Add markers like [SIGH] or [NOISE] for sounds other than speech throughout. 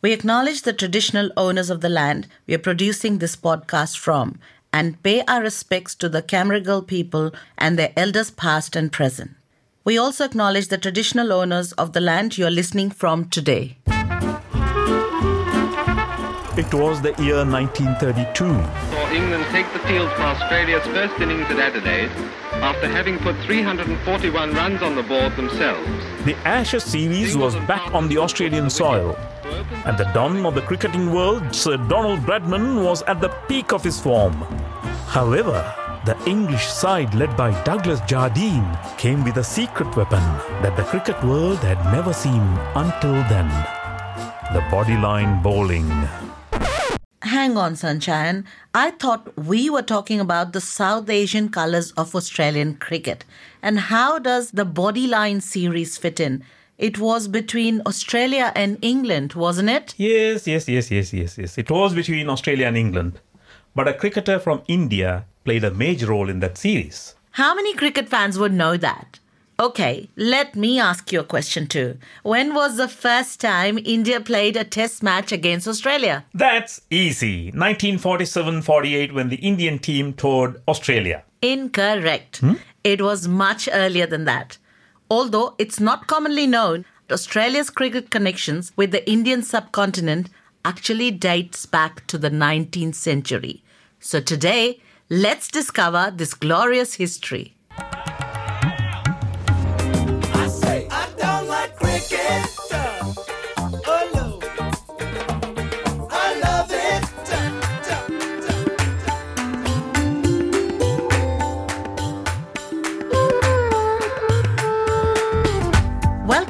We acknowledge the traditional owners of the land we are producing this podcast from and pay our respects to the Cammeraygal people and their elders past and present. We also acknowledge the traditional owners of the land you are listening from today. It was the year 1932. Saw England take the field for Australia's first innings at Adelaide after having put 341 runs on the board themselves. The Ashes series was back on the Australian soil. And the don of the cricketing world, Sir Donald Bradman, was at the peak of his form. However, the English side led by Douglas Jardine came with a secret weapon that the cricket world had never seen until then the bodyline bowling. Hang on, Sunshine. I thought we were talking about the South Asian colours of Australian cricket. And how does the Bodyline series fit in? It was between Australia and England, wasn't it? Yes, yes, yes, yes, yes, yes. It was between Australia and England. But a cricketer from India played a major role in that series. How many cricket fans would know that? Okay, let me ask you a question too. When was the first time India played a test match against Australia? That's easy. 1947 48 when the Indian team toured Australia. Incorrect. Hmm? It was much earlier than that. Although it's not commonly known, Australia's cricket connections with the Indian subcontinent actually dates back to the 19th century. So today, let's discover this glorious history.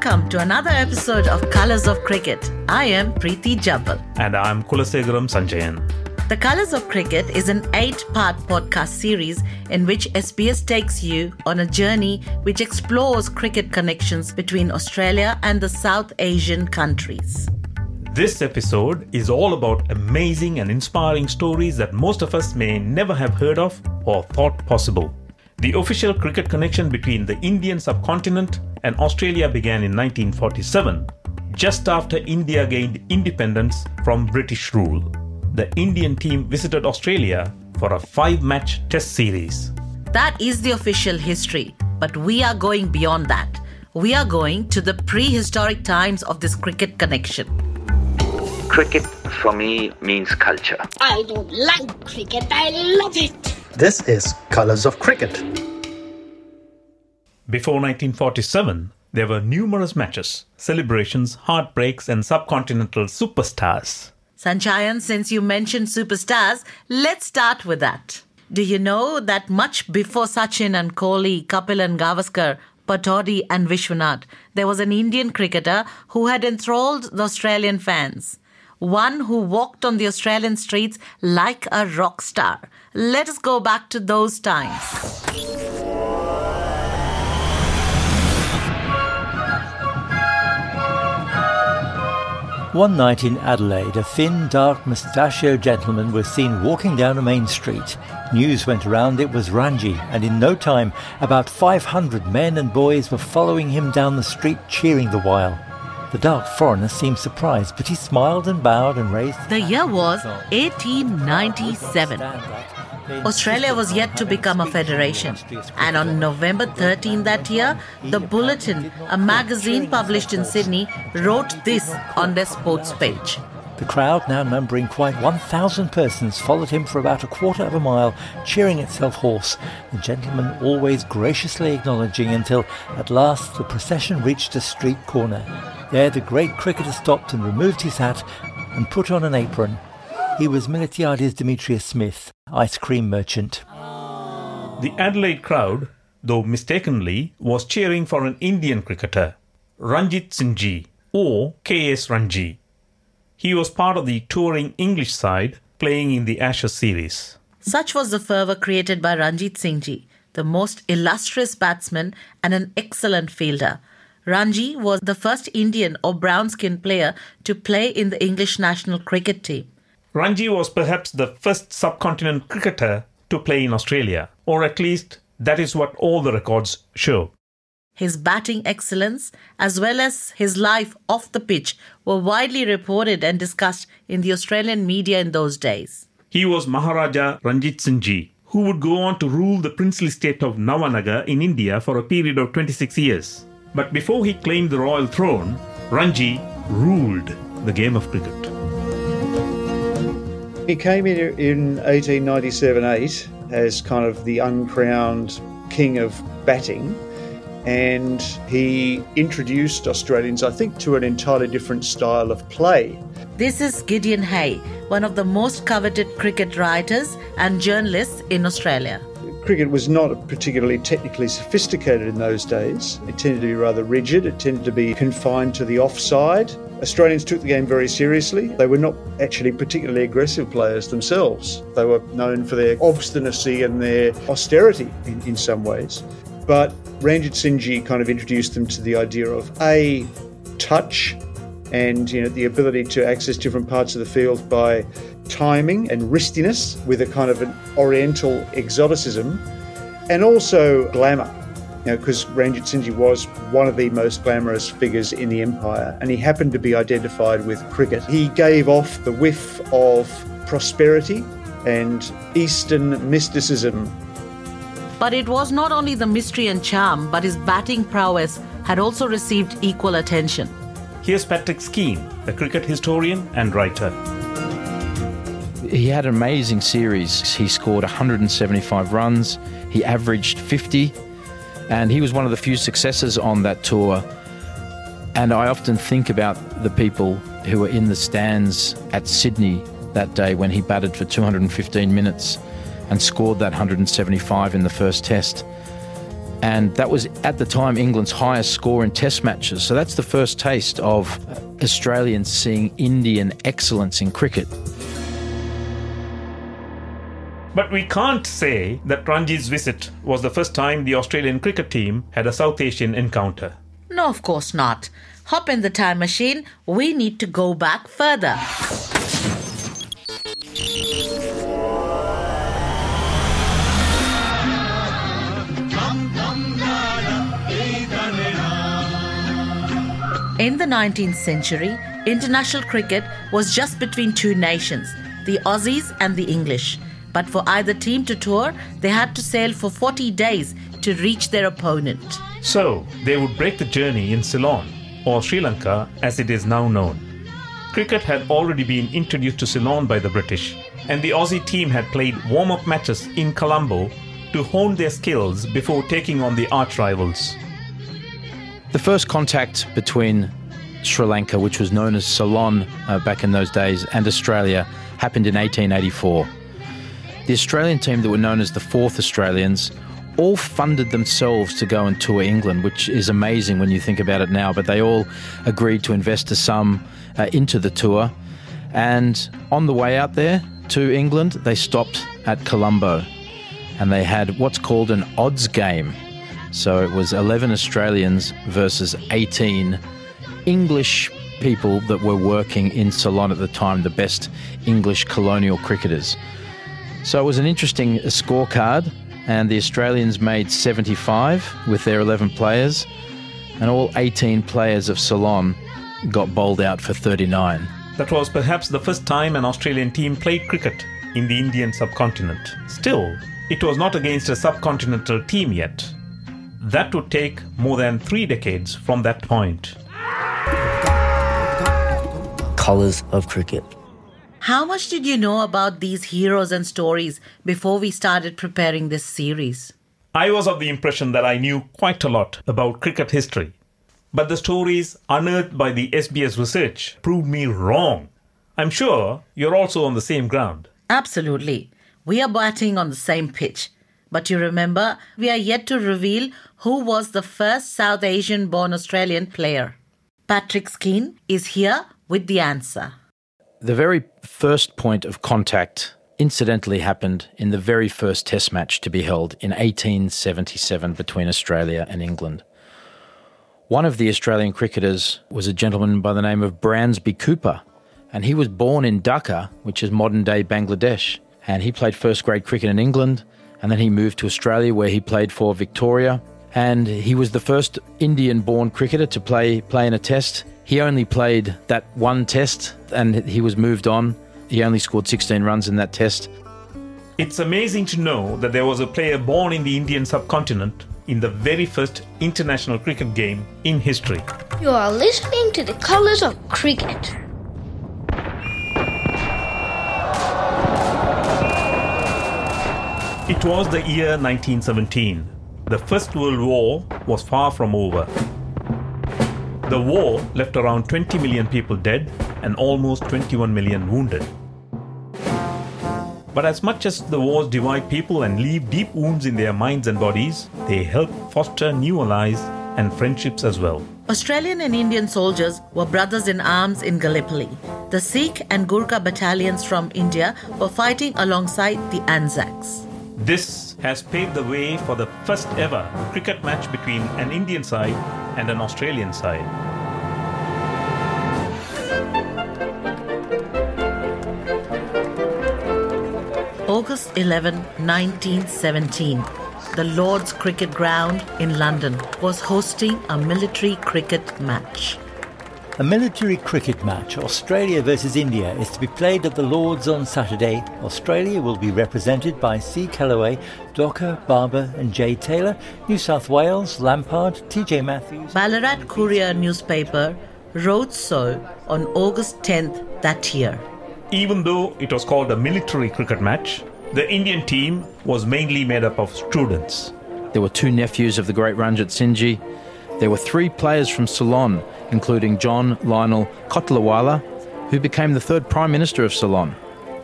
Welcome to another episode of Colors of Cricket. I am Preeti Jabbal. And I'm Kulasegaram Sanjayan. The Colors of Cricket is an eight part podcast series in which SBS takes you on a journey which explores cricket connections between Australia and the South Asian countries. This episode is all about amazing and inspiring stories that most of us may never have heard of or thought possible. The official cricket connection between the Indian subcontinent and Australia began in 1947, just after India gained independence from British rule. The Indian team visited Australia for a five match test series. That is the official history, but we are going beyond that. We are going to the prehistoric times of this cricket connection. Cricket for me means culture. I don't like cricket, I love it. This is Colors of Cricket. Before 1947, there were numerous matches, celebrations, heartbreaks, and subcontinental superstars. Sanjayan, since you mentioned superstars, let's start with that. Do you know that much before Sachin and Kohli, Kapil and Gavaskar, Pataudi and Vishwanath, there was an Indian cricketer who had enthralled the Australian fans? One who walked on the Australian streets like a rock star. Let us go back to those times. One night in Adelaide, a thin, dark, mustachioed gentleman was seen walking down a main street. News went around it was Ranji, and in no time, about 500 men and boys were following him down the street, cheering the while. The dark foreigner seemed surprised, but he smiled and bowed and raised. The year was 1897. Australia was yet to become a federation. And on November 13 that year, the Bulletin, a magazine published in Sydney, wrote this on their sports page. The crowd, now numbering quite 1,000 persons, followed him for about a quarter of a mile, cheering itself hoarse, the gentleman always graciously acknowledging until at last the procession reached a street corner. There the great cricketer stopped and removed his hat and put on an apron. He was Miltiades Demetrius Smith, ice cream merchant. The Adelaide crowd, though mistakenly, was cheering for an Indian cricketer, Ranjit Singh or K.S. Ranji. He was part of the touring English side playing in the Ashes series. Such was the fervour created by Ranjit Singh Ji, the most illustrious batsman and an excellent fielder. Ranji was the first Indian or brown skinned player to play in the English national cricket team. Ranji was perhaps the first subcontinent cricketer to play in Australia, or at least that is what all the records show. his batting excellence, as well as his life off the pitch, were widely reported and discussed in the Australian media in those days. He was Maharaja Ranjit Singh Ji, who would go on to rule the princely state of Nawanagar in India for a period of 26 years. But before he claimed the royal throne, Ranji ruled the game of cricket. He came in in 1897-8 as kind of the uncrowned king of batting and he introduced Australians, I think, to an entirely different style of play. This is Gideon Haigh, one of the most coveted cricket writers and journalists in Australia. Cricket was not particularly technically sophisticated in those days. It tended to be rather rigid, it tended to be confined to the offside. Australians took the game very seriously. They were not actually particularly aggressive players themselves. They were known for their obstinacy and their austerity in, in some ways. But Ranjit Singh Ji kind of introduced them to the idea of A, touch, and you know the ability to access different parts of the field by timing and wristiness with a kind of an oriental exoticism and also glamour you know because Ranjit Singh was one of the most glamorous figures in the empire and he happened to be identified with cricket he gave off the whiff of prosperity and eastern mysticism But it was not only the mystery and charm, but his batting prowess had also received equal attention. Here's Patrick Skeen, a cricket historian and writer. He had an amazing series. He scored 175 runs, he averaged 50, and he was one of the few successes on that tour. And I often think about the people who were in the stands at Sydney that day when he batted for 215 minutes and scored that 175 in the first test. And that was at the time England's highest score in test matches. So that's the first taste of Australians seeing Indian excellence in cricket. But we can't say that Ranji's visit was the first time the Australian cricket team had a South Asian encounter. No, of course not. Hop in the time machine, we need to go back further. In the 19th century, international cricket was just between two nations, the Aussies and the English. But for either team to tour, they had to sail for 40 days to reach their opponent. So, they would break the journey in Ceylon, or Sri Lanka as it is now known. Cricket had already been introduced to Ceylon by the British, and the Aussie team had played warm up matches in Colombo to hone their skills before taking on the arch rivals. The first contact between Sri Lanka, which was known as Ceylon uh, back in those days, and Australia happened in 1884. The Australian team that were known as the Fourth Australians all funded themselves to go and tour England, which is amazing when you think about it now. But they all agreed to invest a sum uh, into the tour. And on the way out there to England, they stopped at Colombo and they had what's called an odds game. So it was 11 Australians versus 18 English people that were working in Ceylon at the time, the best English colonial cricketers. So it was an interesting scorecard, and the Australians made 75 with their 11 players, and all 18 players of Ceylon got bowled out for 39. That was perhaps the first time an Australian team played cricket in the Indian subcontinent. Still, it was not against a subcontinental team yet. That would take more than three decades from that point. Colours of cricket. How much did you know about these heroes and stories before we started preparing this series? I was of the impression that I knew quite a lot about cricket history. But the stories unearthed by the SBS research proved me wrong. I'm sure you're also on the same ground. Absolutely. We are batting on the same pitch. But you remember, we are yet to reveal who was the first South Asian born Australian player. Patrick Skeen is here with the answer. The very first point of contact incidentally happened in the very first test match to be held in 1877 between Australia and England. One of the Australian cricketers was a gentleman by the name of Bransby Cooper, and he was born in Dhaka, which is modern day Bangladesh. And he played first grade cricket in England, and then he moved to Australia where he played for Victoria, and he was the first Indian born cricketer to play, play in a test. He only played that one test and he was moved on. He only scored 16 runs in that test. It's amazing to know that there was a player born in the Indian subcontinent in the very first international cricket game in history. You are listening to the colors of cricket. It was the year 1917. The First World War was far from over. The war left around 20 million people dead and almost 21 million wounded. But as much as the wars divide people and leave deep wounds in their minds and bodies, they help foster new allies and friendships as well. Australian and Indian soldiers were brothers in arms in Gallipoli. The Sikh and Gurkha battalions from India were fighting alongside the Anzacs. This has paved the way for the first ever cricket match between an Indian side and an Australian side. August 11, 1917, the Lord's Cricket Ground in London was hosting a military cricket match. A military cricket match, Australia versus India, is to be played at the Lords on Saturday. Australia will be represented by C. Kelleway, Docker, Barber, and Jay Taylor. New South Wales, Lampard, TJ Matthews. Ballarat Courier newspaper wrote so on August 10th that year. Even though it was called a military cricket match, the Indian team was mainly made up of students. There were two nephews of the great Ranjit Singhji. There were three players from Ceylon, including John Lionel Kotelawala, who became the third Prime Minister of Ceylon.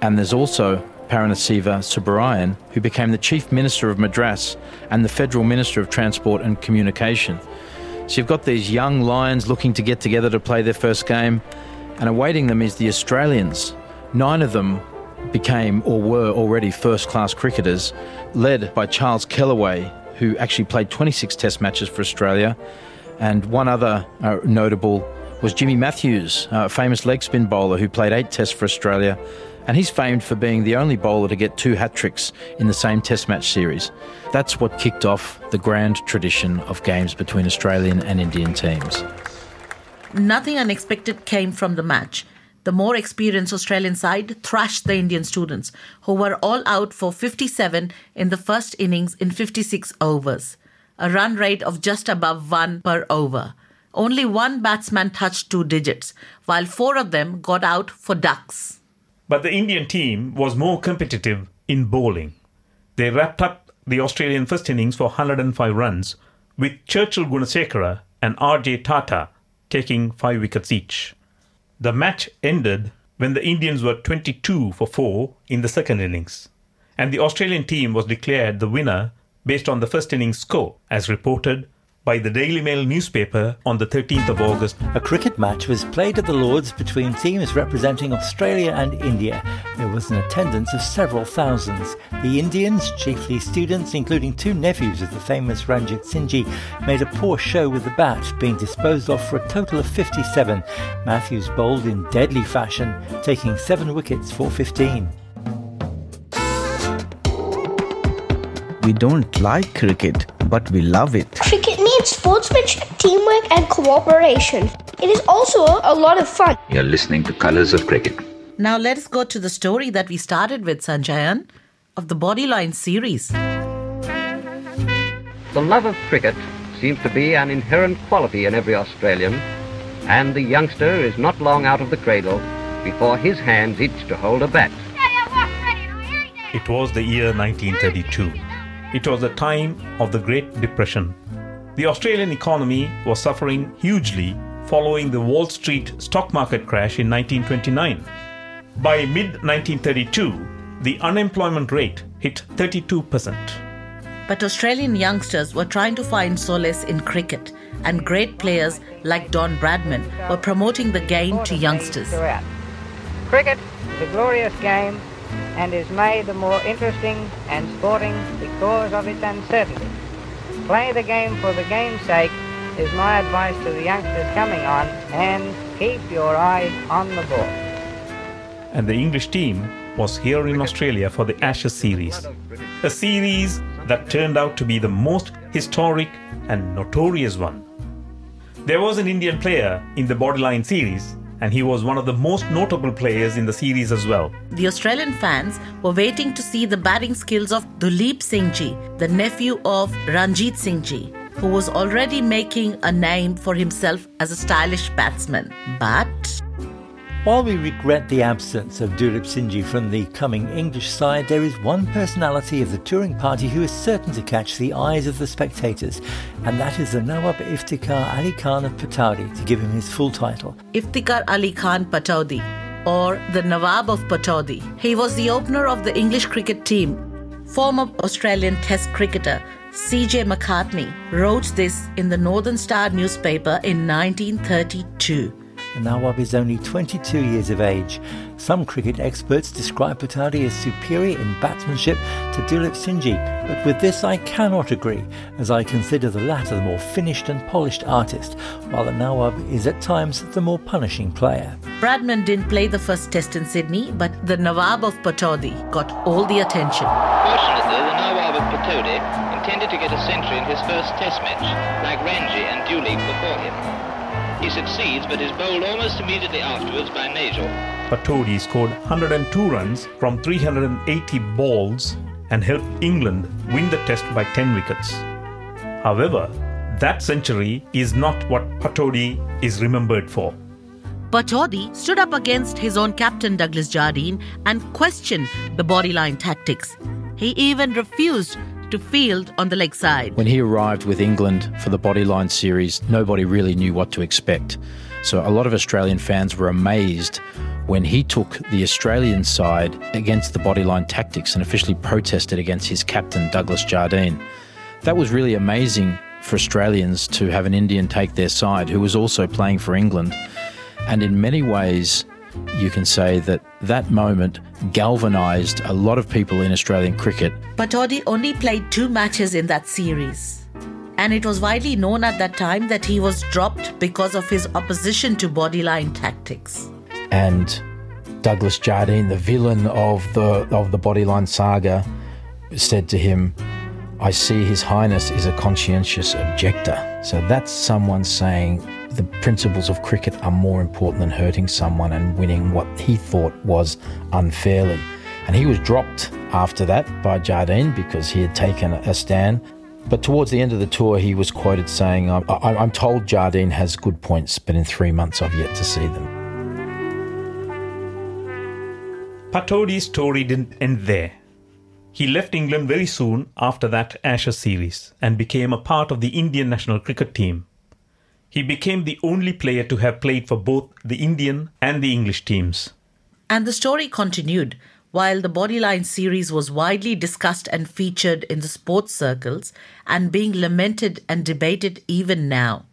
And there's also Paramasiva Subbarayan, who became the Chief Minister of Madras and the Federal Minister of Transport and Communication. So you've got these young lions looking to get together to play their first game, and awaiting them is the Australians. Nine of them became or were already first class cricketers, led by Charles Kelleway, who actually played 26 Test matches for Australia. And one other uh, notable was Jimmy Matthews, a famous leg spin bowler who played eight Tests for Australia. And he's famed for being the only bowler to get two hat tricks in the same Test match series. That's what kicked off the grand tradition of games between Australian and Indian teams. Nothing unexpected came from the match. The more experienced Australian side thrashed the Indian students, who were all out for 57 in the first innings in 56 overs, a run rate of just above one per over. Only one batsman touched two digits, while four of them got out for ducks. But the Indian team was more competitive in bowling. They wrapped up the Australian first innings for 105 runs, with Churchill Gunasekara and RJ Tata taking five wickets each. The match ended when the Indians were 22 for 4 in the second innings, and the Australian team was declared the winner based on the first innings score, as reported by the Daily Mail newspaper on the 13th of August. A cricket match was played at the Lords between teams representing Australia and India. There was an attendance of several thousands. The Indians, chiefly students, including two nephews of the famous Ranjit Singhji, made a poor show with the bat, being disposed of for a total of 57. Matthews bowled in deadly fashion, taking seven wickets for 15. We don't like cricket, but we love it. Cricket needs sportsmanship, teamwork, and cooperation. It is also a lot of fun. You're listening to Colors of Cricket. Now let us go to the story that we started with, Sanjayan, of the Bodyline series. The love of cricket seems to be an inherent quality in every Australian, and the youngster is not long out of the cradle before his hands itch to hold a bat. It was the year 1932. It was the time of the Great Depression. The Australian economy was suffering hugely following the Wall Street stock market crash in 1929. By mid 1932, the unemployment rate hit 32%. But Australian youngsters were trying to find solace in cricket, and great players like Don Bradman were promoting the game to youngsters. Cricket is a glorious game and is made the more interesting and sporting because of its uncertainty. Play the game for the game's sake is my advice to the youngsters coming on and keep your eye on the ball. And the English team was here in Australia for the Ashes series. A series that turned out to be the most historic, and notorious one. There was an Indian player in the Bodyline series, and he was one of the most notable players in the series as well. The Australian fans were waiting to see the batting skills of Duleep Singh Ji, the nephew of Ranjit Singh Ji, who was already making a name for himself as a stylish batsman. But While we regret the absence of Dulip Sinji from the coming English side, there is one personality of the touring party who is certain to catch the eyes of the spectators, and that is the Nawab Iftikhar Ali Khan of Pataudi, to give him his full title. Iftikhar Ali Khan Pataudi, or the Nawab of Pataudi. He was the opener of the English cricket team. Former Australian Test cricketer C.J. Macartney wrote this in the Northern Star newspaper in 1932. The Nawab is only 22 years of age. Some cricket experts describe Pataudi as superior in batsmanship to Dulip Singh, but with this I cannot agree, as I consider the latter the more finished and polished artist, while the Nawab is at times the more punishing player. Bradman didn't play the first test in Sydney, but the Nawab of Pataudi got all the attention. Fortunately, the Nawab of Pataudi intended to get a century in his first test match, like Ranji and Dulip before him. He succeeds, but is bowled almost immediately afterwards by Nagel. Pataudi scored 102 runs from 380 balls and helped England win the test by 10 wickets. However, that century is not what Pataudi is remembered for. Pataudi stood up against his own captain Douglas Jardine and questioned the bodyline tactics. He even refused to field on the leg side. When he arrived with England for the Bodyline series, nobody really knew what to expect. So a lot of Australian fans were amazed when he took the Australian side against the Bodyline tactics and officially protested against his captain, Douglas Jardine. That was really amazing for Australians to have an Indian take their side who was also playing for England. And in many ways, you can say that that moment galvanised a lot of people in Australian cricket. Pataudi only played two matches in that series. And it was widely known at that time that he was dropped because of his opposition to bodyline tactics. And Douglas Jardine, the villain of the of the Bodyline saga, said to him, I see His Highness is a conscientious objector. So that's someone saying the principles of cricket are more important than hurting someone and winning what he thought was unfairly. And he was dropped after that by Jardine because he had taken a stand. But towards the end of the tour, he was quoted saying, I, I, I'm told Jardine has good points, but in three months I've yet to see them. Pataudi's story didn't end there. He left England very soon after that Ashes series and became a part of the Indian national cricket team. He became the only player to have played for both the Indian and the English teams. And the story continued. While the Bodyline series was widely discussed and featured in the sports circles and being lamented and debated even now,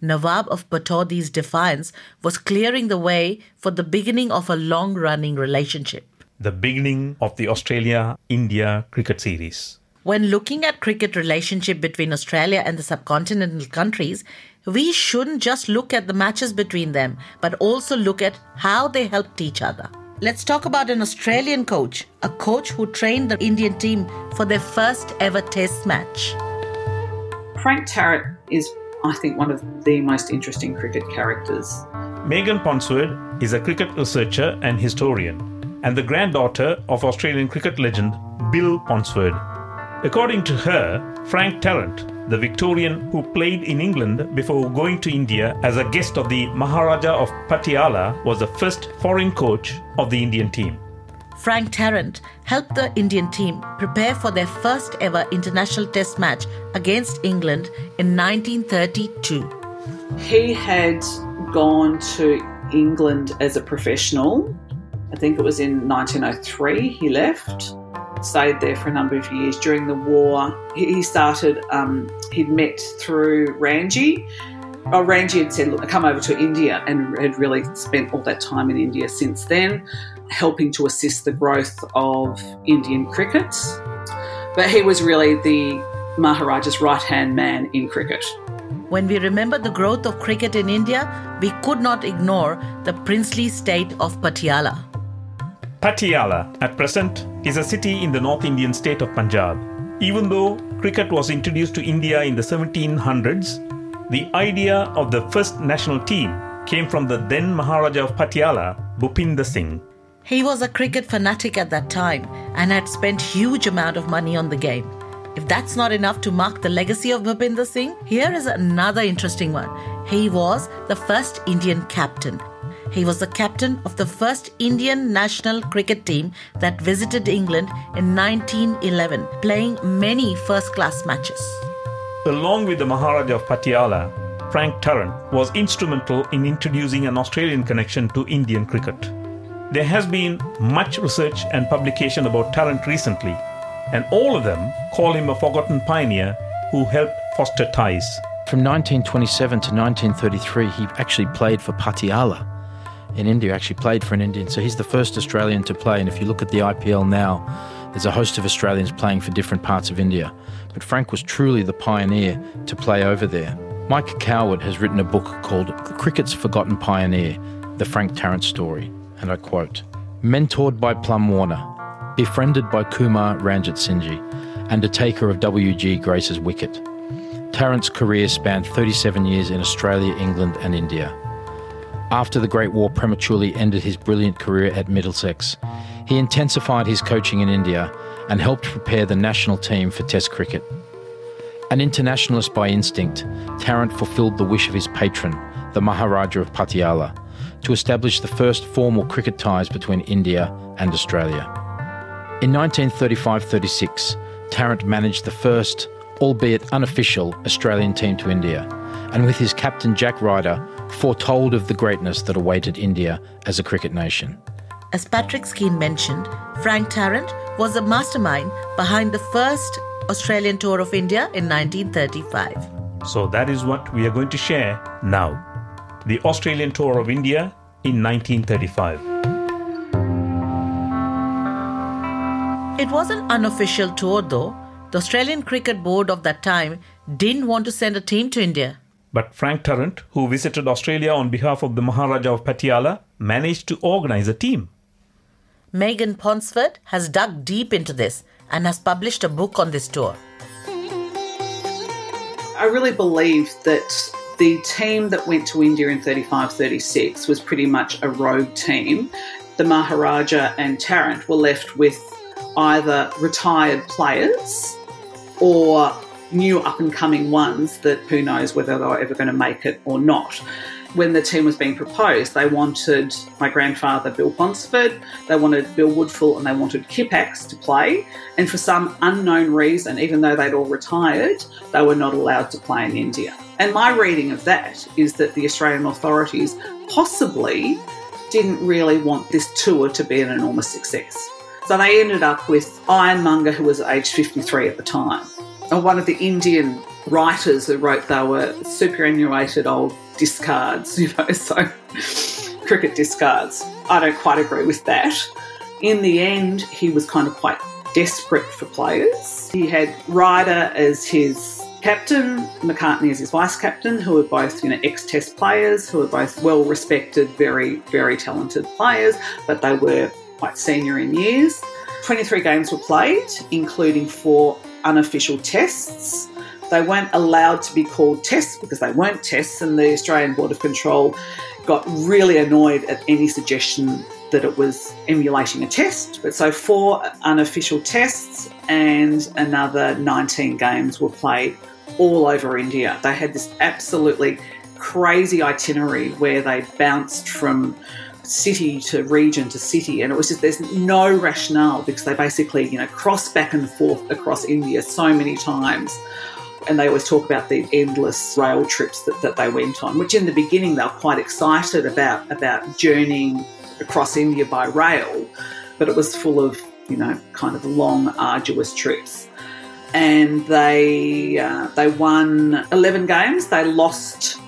Nawab of Pataudi's defiance was clearing the way for the beginning of a long running relationship. The beginning of the Australia India cricket series. When looking at cricket relationship between Australia and the subcontinental countries, we shouldn't just look at the matches between them, but also look at how they helped each other. Let's talk about an Australian coach, a coach who trained the Indian team for their first ever test match. Frank Tarrant is, I think, one of the most interesting cricket characters. Megan Ponsford is a cricket researcher and historian, and the granddaughter of Australian cricket legend Bill Ponsford. According to her, Frank Tarrant, the Victorian who played in England before going to India as a guest of the Maharaja of Patiala, was the first foreign coach of the Indian team. Frank Tarrant helped the Indian team prepare for their first ever international test match against England in 1932. He had gone to England as a professional. I think it was in 1903 he left. Stayed there for a number of years. During the war, he started, um, he'd met through Ranji. Oh, Ranji had said, Look, come over to India and had really spent all that time in India since then, helping to assist the growth of Indian cricket. But he was really the Maharaja's right hand man in cricket. When we remember the growth of cricket in India, we could not ignore the princely state of Patiala. Patiala, at present, is a city in the North Indian state of Punjab. Even though cricket was introduced to India in the 1700s, the idea of the first national team came from the then Maharaja of Patiala, Bhupinder Singh. He was a cricket fanatic at that time and had spent huge amount of money on the game. If that's not enough to mark the legacy of Bhupinder Singh, here is another interesting one. He was the first Indian captain. He was the captain of the first Indian national cricket team that visited England in 1911, playing many first class matches. Along with the Maharaja of Patiala, Frank Tarrant was instrumental in introducing an Australian connection to Indian cricket. There has been much research and publication about Tarrant recently, and all of them call him a forgotten pioneer who helped foster ties. From 1927 to 1933, he actually played for Patiala in India, actually played for an Indian. So he's the first Australian to play. And if you look at the IPL now, there's a host of Australians playing for different parts of India. But Frank was truly the pioneer to play over there. Mike Coward has written a book called Cricket's Forgotten Pioneer The Frank Tarrant Story. And I quote Mentored by Plum Warner, befriended by Kumar Ranjit Singh, and a taker of W.G. Grace's wicket. Tarrant's career spanned 37 years in Australia, England, and India. After the Great War prematurely ended his brilliant career at Middlesex, he intensified his coaching in India and helped prepare the national team for Test cricket. An internationalist by instinct, Tarrant fulfilled the wish of his patron, the Maharaja of Patiala, to establish the first formal cricket ties between India and Australia. In 1935 36, Tarrant managed the first, albeit unofficial, Australian team to India, and with his captain Jack Ryder, foretold of the greatness that awaited India as a cricket nation. As Patrick Skeen mentioned, Frank Tarrant was the mastermind behind the first Australian tour of India in 1935. So that is what we are going to share now. The Australian tour of India in 1935. It was an unofficial tour though. The Australian Cricket Board of that time didn't want to send a team to India. But Frank Tarrant, who visited Australia on behalf of the Maharaja of Patiala, managed to organize a team. Megan Ponsford has dug deep into this and has published a book on this tour. I really believe that the team that went to India in 35 36 was pretty much a rogue team. The Maharaja and Tarrant were left with either retired players or new up and coming ones that who knows whether they were ever going to make it or not. When the team was being proposed, they wanted my grandfather Bill Ponsford, they wanted Bill Woodfull, and they wanted Kippax to play. And for some unknown reason, even though they'd all retired, they were not allowed to play in India. And my reading of that is that the Australian authorities possibly didn't really want this tour to be an enormous success. So they ended up with Ironmonger, who was age 53 at the time. One of the Indian writers who wrote they were superannuated old discards, [LAUGHS] you know, so cricket discards. I don't quite agree with that. In the end, he was kind of quite desperate for players. He had Ryder as his captain, Macartney as his vice captain, who were both, you know, ex-test players, who were both well-respected, very, very talented players, but they were quite senior in years. 23 games were played, including four unofficial tests. They weren't allowed to be called tests because they weren't tests, and the Australian Board of Control got really annoyed at any suggestion that it was emulating a test. But so four unofficial tests and another 19 games were played all over India. They had this absolutely crazy itinerary where they bounced from city to region to city and it was just there's no rationale because they basically you know cross back and forth across india so many times and they always talk about the endless rail trips that, that they went on which in the beginning they were quite excited about about journeying across india by rail but it was full of you know kind of long arduous trips. And they uh, they won 11 games. They lost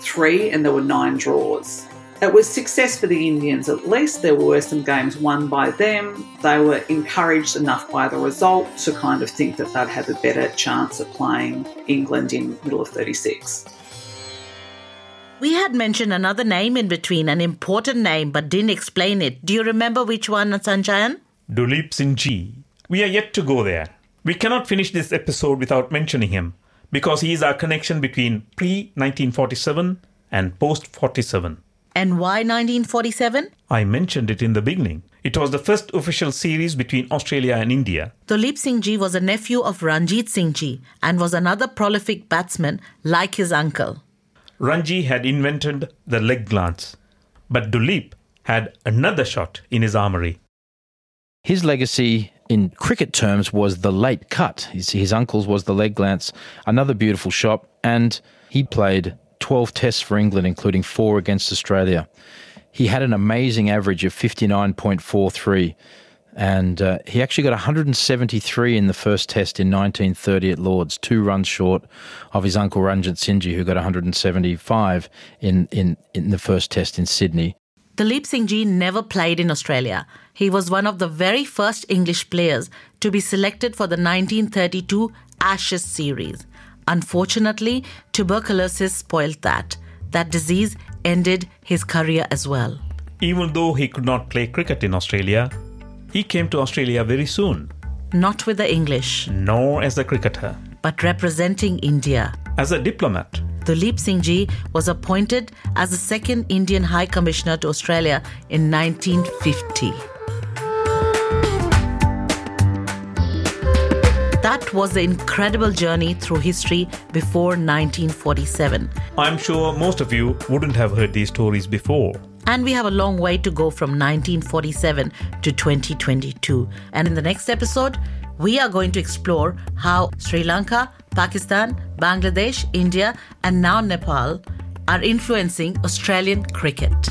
three and there were nine draws it was success for the Indians at least. There were some games won by them. They were encouraged enough by the result to kind of think that they'd have a better chance of playing England in middle of 36. We had mentioned another name in between, an important name, but didn't explain it. Do you remember which one, Sanjayan? Duleep Singh Ji. We are yet to go there. We cannot finish this episode without mentioning him because he is our connection between pre 1947 and post 47. And why 1947? I mentioned it in the beginning. It was the first official series between Australia and India. Dulip Singh Ji was a nephew of Ranjit Singh Ji and was another prolific batsman like his uncle. Ranji had invented the leg glance, but Dulip had another shot in his armory. His legacy in cricket terms was the late cut. His, his uncle's was the leg glance, another beautiful shot, and he played 12 tests for England, including four against Australia. He had an amazing average of 59.43, and uh, he actually got 173 in the first test in 1930 at Lords, two runs short of his uncle Ranjit Singh, who got 175 in, in, in the first test in Sydney. Dulip Singh never played in Australia. He was one of the very first English players to be selected for the 1932 Ashes series. Unfortunately, tuberculosis spoiled that. That disease ended his career as well. Even though he could not play cricket in Australia, he came to Australia very soon, Not with the English, nor as a cricketer, but representing India. as a diplomat. Dulip Singh Ji was appointed as the second Indian High Commissioner to Australia in 1950. That was the incredible journey through history before 1947. I'm sure most of you wouldn't have heard these stories before. And we have a long way to go from 1947 to 2022. And in the next episode, we are going to explore how Sri Lanka, Pakistan, Bangladesh, India, and now Nepal are influencing Australian cricket.